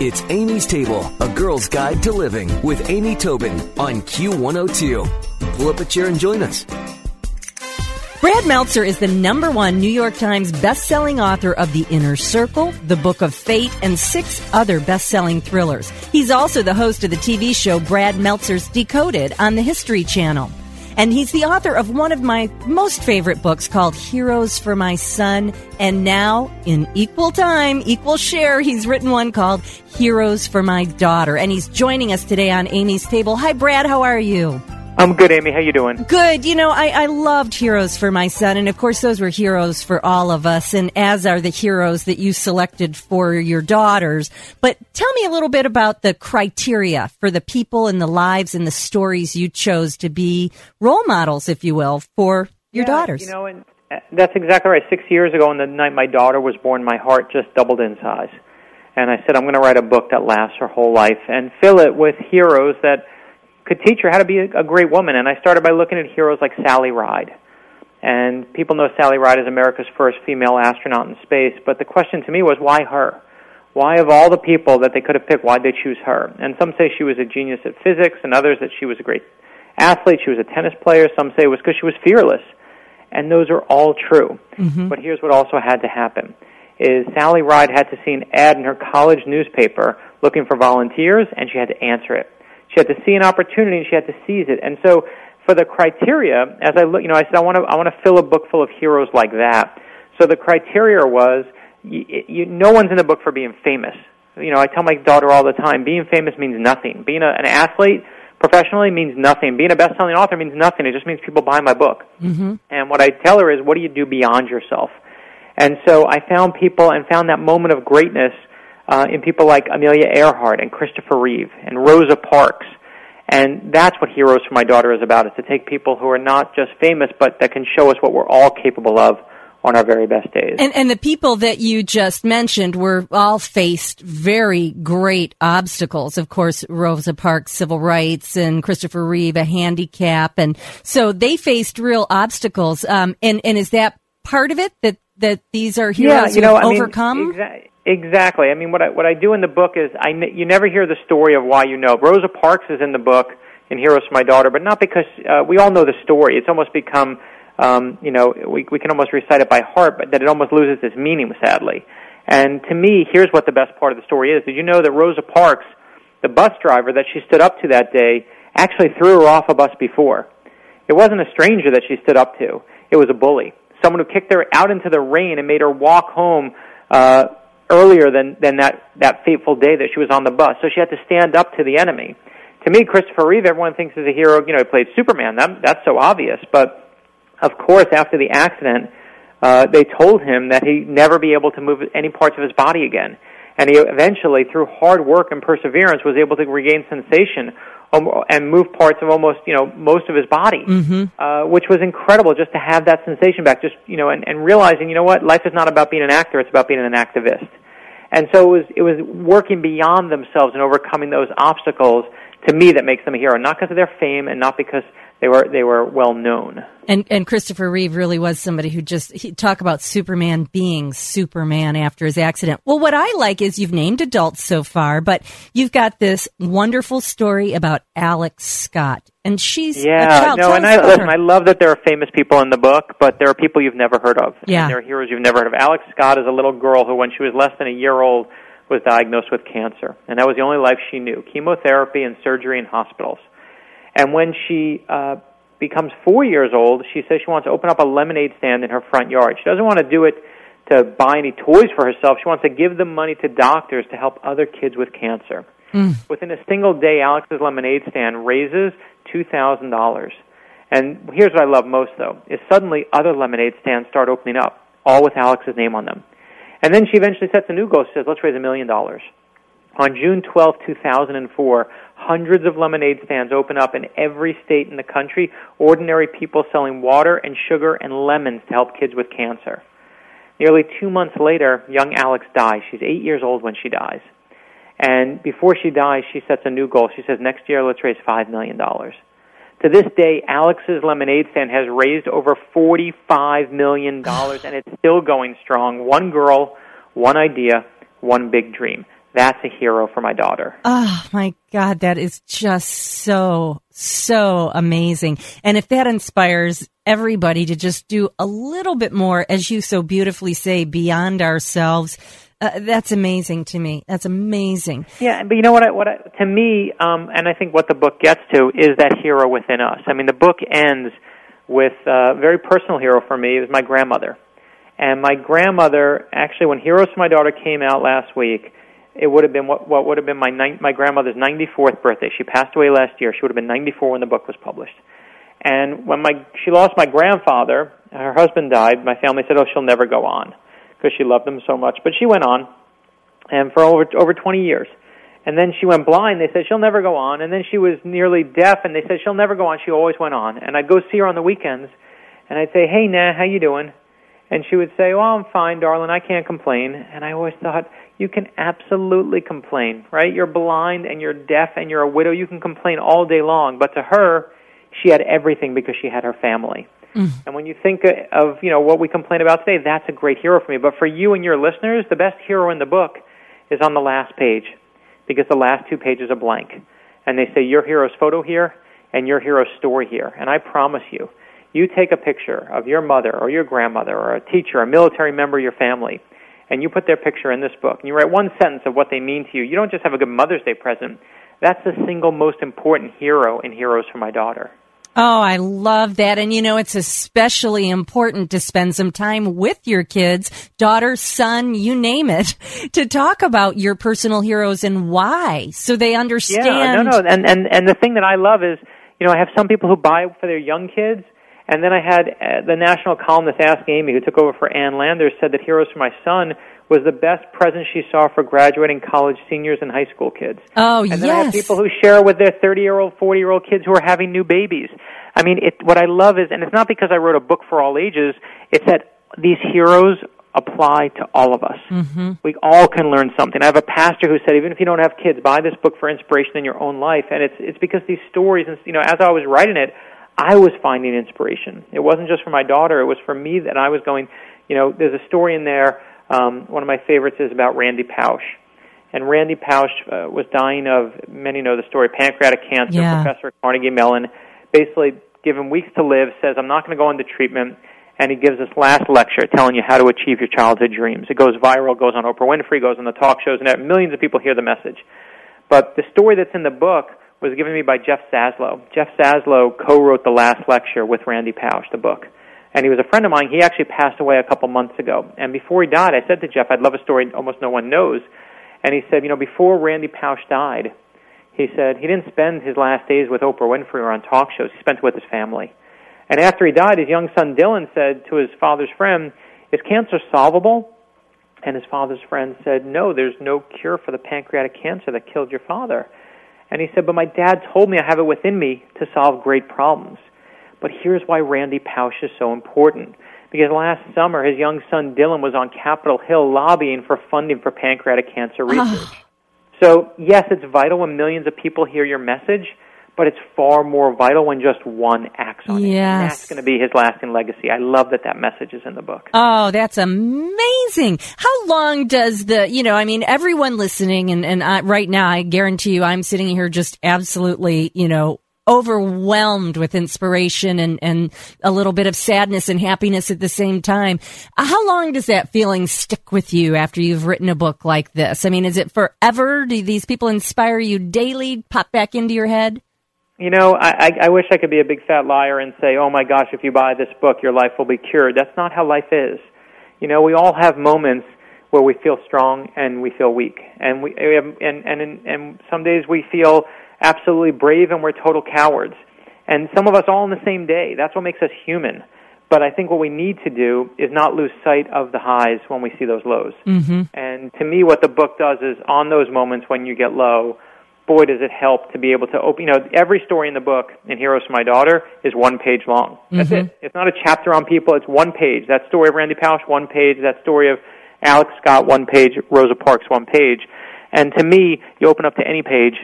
It's Amy's Table, a girl's guide to living with Amy Tobin on Q102. Pull up a chair and join us. Brad Meltzer is the number one New York Times best-selling author of The Inner Circle, The Book of Fate, and six other best-selling thrillers. He's also the host of the TV show Brad Meltzer's Decoded on the History Channel. And he's the author of one of my most favorite books called Heroes for My Son. And now, in equal time, equal share, he's written one called Heroes for My Daughter. And he's joining us today on Amy's Table. Hi, Brad. How are you? I'm good, Amy. How you doing? Good. You know, I, I loved Heroes for my son, and of course, those were heroes for all of us, and as are the heroes that you selected for your daughters. But tell me a little bit about the criteria for the people and the lives and the stories you chose to be role models, if you will, for your yeah, daughters. You know, and uh, that's exactly right. Six years ago, on the night my daughter was born, my heart just doubled in size, and I said, I'm going to write a book that lasts her whole life and fill it with heroes that could teach her how to be a, a great woman. And I started by looking at heroes like Sally Ride. And people know Sally Ride as America's first female astronaut in space, but the question to me was why her? Why, of all the people that they could have picked, why'd they choose her? And some say she was a genius at physics, and others that she was a great athlete, she was a tennis player. Some say it was because she was fearless. And those are all true. Mm-hmm. But here's what also had to happen is Sally Ride had to see an ad in her college newspaper looking for volunteers, and she had to answer it. She had to see an opportunity and she had to seize it. And so for the criteria, as I look, you know, I said I want to I want to fill a book full of heroes like that. So the criteria was you, you, no one's in the book for being famous. You know, I tell my daughter all the time, being famous means nothing. Being a, an athlete professionally means nothing. Being a best-selling author means nothing. It just means people buy my book. Mm-hmm. And what I tell her is, what do you do beyond yourself? And so I found people and found that moment of greatness uh, in people like Amelia Earhart and Christopher Reeve and Rosa Parks. And that's what Heroes for My Daughter is about, is to take people who are not just famous, but that can show us what we're all capable of on our very best days. And, and the people that you just mentioned were all faced very great obstacles. Of course, Rosa Parks, civil rights, and Christopher Reeve, a handicap, and so they faced real obstacles. Um, and and is that part of it that that these are heroes yeah, you know, who've I mean, overcome? Exa- Exactly. I mean, what I what I do in the book is I you never hear the story of why you know. Rosa Parks is in the book in Heroes for My Daughter, but not because uh, we all know the story. It's almost become, um, you know, we we can almost recite it by heart, but that it almost loses its meaning, sadly. And to me, here's what the best part of the story is. Did you know that Rosa Parks, the bus driver that she stood up to that day, actually threw her off a bus before? It wasn't a stranger that she stood up to. It was a bully, someone who kicked her out into the rain and made her walk home. Uh, earlier than, than that, that fateful day that she was on the bus. So she had to stand up to the enemy. To me, Christopher Reeve, everyone thinks is a hero. You know, he played Superman. That, that's so obvious. But of course, after the accident, uh, they told him that he'd never be able to move any parts of his body again. And he eventually, through hard work and perseverance, was able to regain sensation and move parts of almost you know most of his body, mm-hmm. uh, which was incredible just to have that sensation back. Just you know, and, and realizing you know what life is not about being an actor; it's about being an activist. And so it was it was working beyond themselves and overcoming those obstacles to me that makes them a hero, not because of their fame and not because they were they were well known. And and Christopher Reeve really was somebody who just he talk about Superman being Superman after his accident. Well, what I like is you've named adults so far, but you've got this wonderful story about Alex Scott, and she's yeah no, and I listen. I love that there are famous people in the book, but there are people you've never heard of. Yeah, and there are heroes you've never heard of. Alex Scott is a little girl who, when she was less than a year old, was diagnosed with cancer, and that was the only life she knew: chemotherapy and surgery in hospitals. And when she uh, becomes four years old, she says she wants to open up a lemonade stand in her front yard. She doesn't want to do it to buy any toys for herself. She wants to give the money to doctors to help other kids with cancer. Mm. Within a single day, Alex's lemonade stand raises two thousand dollars. And here's what I love most, though: is suddenly other lemonade stands start opening up, all with Alex's name on them. And then she eventually sets a new goal. She says, "Let's raise a million dollars." On June 12, 2004, hundreds of lemonade stands open up in every state in the country, ordinary people selling water and sugar and lemons to help kids with cancer. Nearly two months later, young Alex dies. She's eight years old when she dies. And before she dies, she sets a new goal. She says, next year, let's raise $5 million. To this day, Alex's lemonade stand has raised over $45 million, and it's still going strong. One girl, one idea, one big dream. That's a hero for my daughter. Oh my God, that is just so, so amazing. And if that inspires everybody to just do a little bit more, as you so beautifully say, beyond ourselves, uh, that's amazing to me. That's amazing. Yeah, but you know what? I, what I, to me, um, and I think what the book gets to is that hero within us. I mean, the book ends with a very personal hero for me. It was my grandmother, and my grandmother actually, when Heroes for My Daughter came out last week, it would have been what, what would have been my my grandmother's 94th birthday. She passed away last year. She would have been 94 when the book was published. And when my she lost my grandfather, her husband died. My family said, "Oh, she'll never go on," because she loved him so much. But she went on, and for over over 20 years. And then she went blind. They said she'll never go on. And then she was nearly deaf, and they said she'll never go on. She always went on. And I'd go see her on the weekends, and I'd say, "Hey, Nah, how you doing?" And she would say, "Well, I'm fine, darling. I can't complain." And I always thought, you can absolutely complain, right? You're blind and you're deaf and you're a widow. You can complain all day long, but to her, she had everything because she had her family. Mm. And when you think of, you know, what we complain about today, that's a great hero for me. But for you and your listeners, the best hero in the book is on the last page because the last two pages are blank. And they say your hero's photo here and your hero's story here. And I promise you, you take a picture of your mother or your grandmother or a teacher, a military member of your family, and you put their picture in this book, and you write one sentence of what they mean to you, you don't just have a good Mother's Day present. That's the single most important hero in Heroes for My Daughter. Oh, I love that. And you know, it's especially important to spend some time with your kids, daughter, son, you name it, to talk about your personal heroes and why, so they understand. Yeah, no, no. And, and, and the thing that I love is, you know, I have some people who buy for their young kids, and then I had uh, the national columnist Ask Amy, who took over for Ann Landers, said that Heroes for My Son was the best present she saw for graduating college seniors and high school kids. Oh, and yes. then I have people who share with their 30-year-old, 40-year-old kids who are having new babies. I mean, it, what I love is, and it's not because I wrote a book for all ages, it's that these heroes apply to all of us. Mm-hmm. We all can learn something. I have a pastor who said, even if you don't have kids, buy this book for inspiration in your own life. And it's it's because these stories, and you know, as I was writing it, I was finding inspiration. It wasn't just for my daughter; it was for me that I was going. You know, there's a story in there. Um, one of my favorites is about Randy Pausch, and Randy Pausch uh, was dying of many know the story pancreatic cancer. Yeah. Professor Carnegie Mellon basically given weeks to live says, "I'm not going to go into treatment." And he gives this last lecture telling you how to achieve your childhood dreams. It goes viral, goes on Oprah Winfrey, goes on the talk shows, and millions of people hear the message. But the story that's in the book was given to me by Jeff Zaslow. Jeff Zaslow co-wrote the last lecture with Randy Pausch, the book. And he was a friend of mine. He actually passed away a couple months ago. And before he died, I said to Jeff, I'd love a story almost no one knows. And he said, you know, before Randy Pausch died, he said he didn't spend his last days with Oprah Winfrey or on talk shows. He spent it with his family. And after he died, his young son Dylan said to his father's friend, is cancer solvable? And his father's friend said, no, there's no cure for the pancreatic cancer that killed your father. And he said, But my dad told me I have it within me to solve great problems. But here's why Randy Pausch is so important. Because last summer, his young son Dylan was on Capitol Hill lobbying for funding for pancreatic cancer research. so, yes, it's vital when millions of people hear your message, but it's far more vital when just one acts on it. Yes. And that's going to be his lasting legacy. I love that that message is in the book. Oh, that's amazing. How long does the, you know, I mean, everyone listening and, and I, right now, I guarantee you, I'm sitting here just absolutely, you know, overwhelmed with inspiration and, and a little bit of sadness and happiness at the same time. How long does that feeling stick with you after you've written a book like this? I mean, is it forever? Do these people inspire you daily, pop back into your head? You know, I, I wish I could be a big fat liar and say, "Oh my gosh, if you buy this book, your life will be cured." That's not how life is. You know, we all have moments where we feel strong and we feel weak, and we and and and some days we feel absolutely brave and we're total cowards. And some of us all in the same day. That's what makes us human. But I think what we need to do is not lose sight of the highs when we see those lows. Mm-hmm. And to me, what the book does is on those moments when you get low, boy, does it help to be able to open. You know, every story in the book in Heroes for My Daughter is one page long. That's Mhm. it. It's not a chapter on people. It's one page. That story of Randy Pausch, one page. That story of Alex Scott, one page. Rosa Parks, one page. And to me, you open up to any page,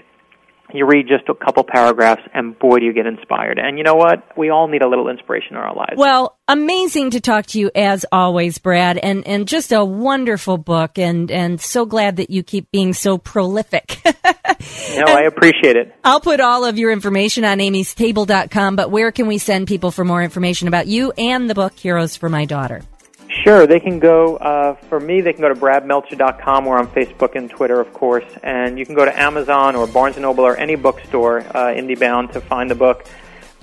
you read just a couple paragraphs and boy do you get inspired and you know what we all need a little inspiration in our lives well amazing to talk to you as always brad and and just a wonderful book and and so glad that you keep being so prolific no i appreciate it i'll put all of your information on amystable.com but where can we send people for more information about you and the book heroes for my daughter Sure, they can go, uh, for me, they can go to bradmeltzer.com. We're on Facebook and Twitter, of course. And you can go to Amazon or Barnes & Noble or any bookstore, uh, IndieBound, to find the book.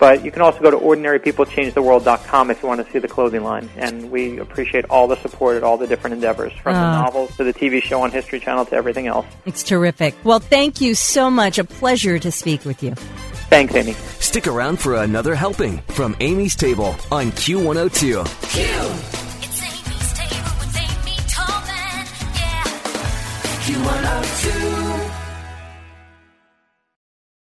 But you can also go to ordinarypeoplechangetheworld.com if you want to see the clothing line. And we appreciate all the support at all the different endeavors, from uh, the ah. novels to the TV show on History Channel to everything else. It's terrific. Well, thank you so much. A pleasure to speak with you. Thanks, Amy. Stick around for another helping from Amy's Table on Q102. Q! It's Amy's Table with Amy Tallman. Yeah. Q102.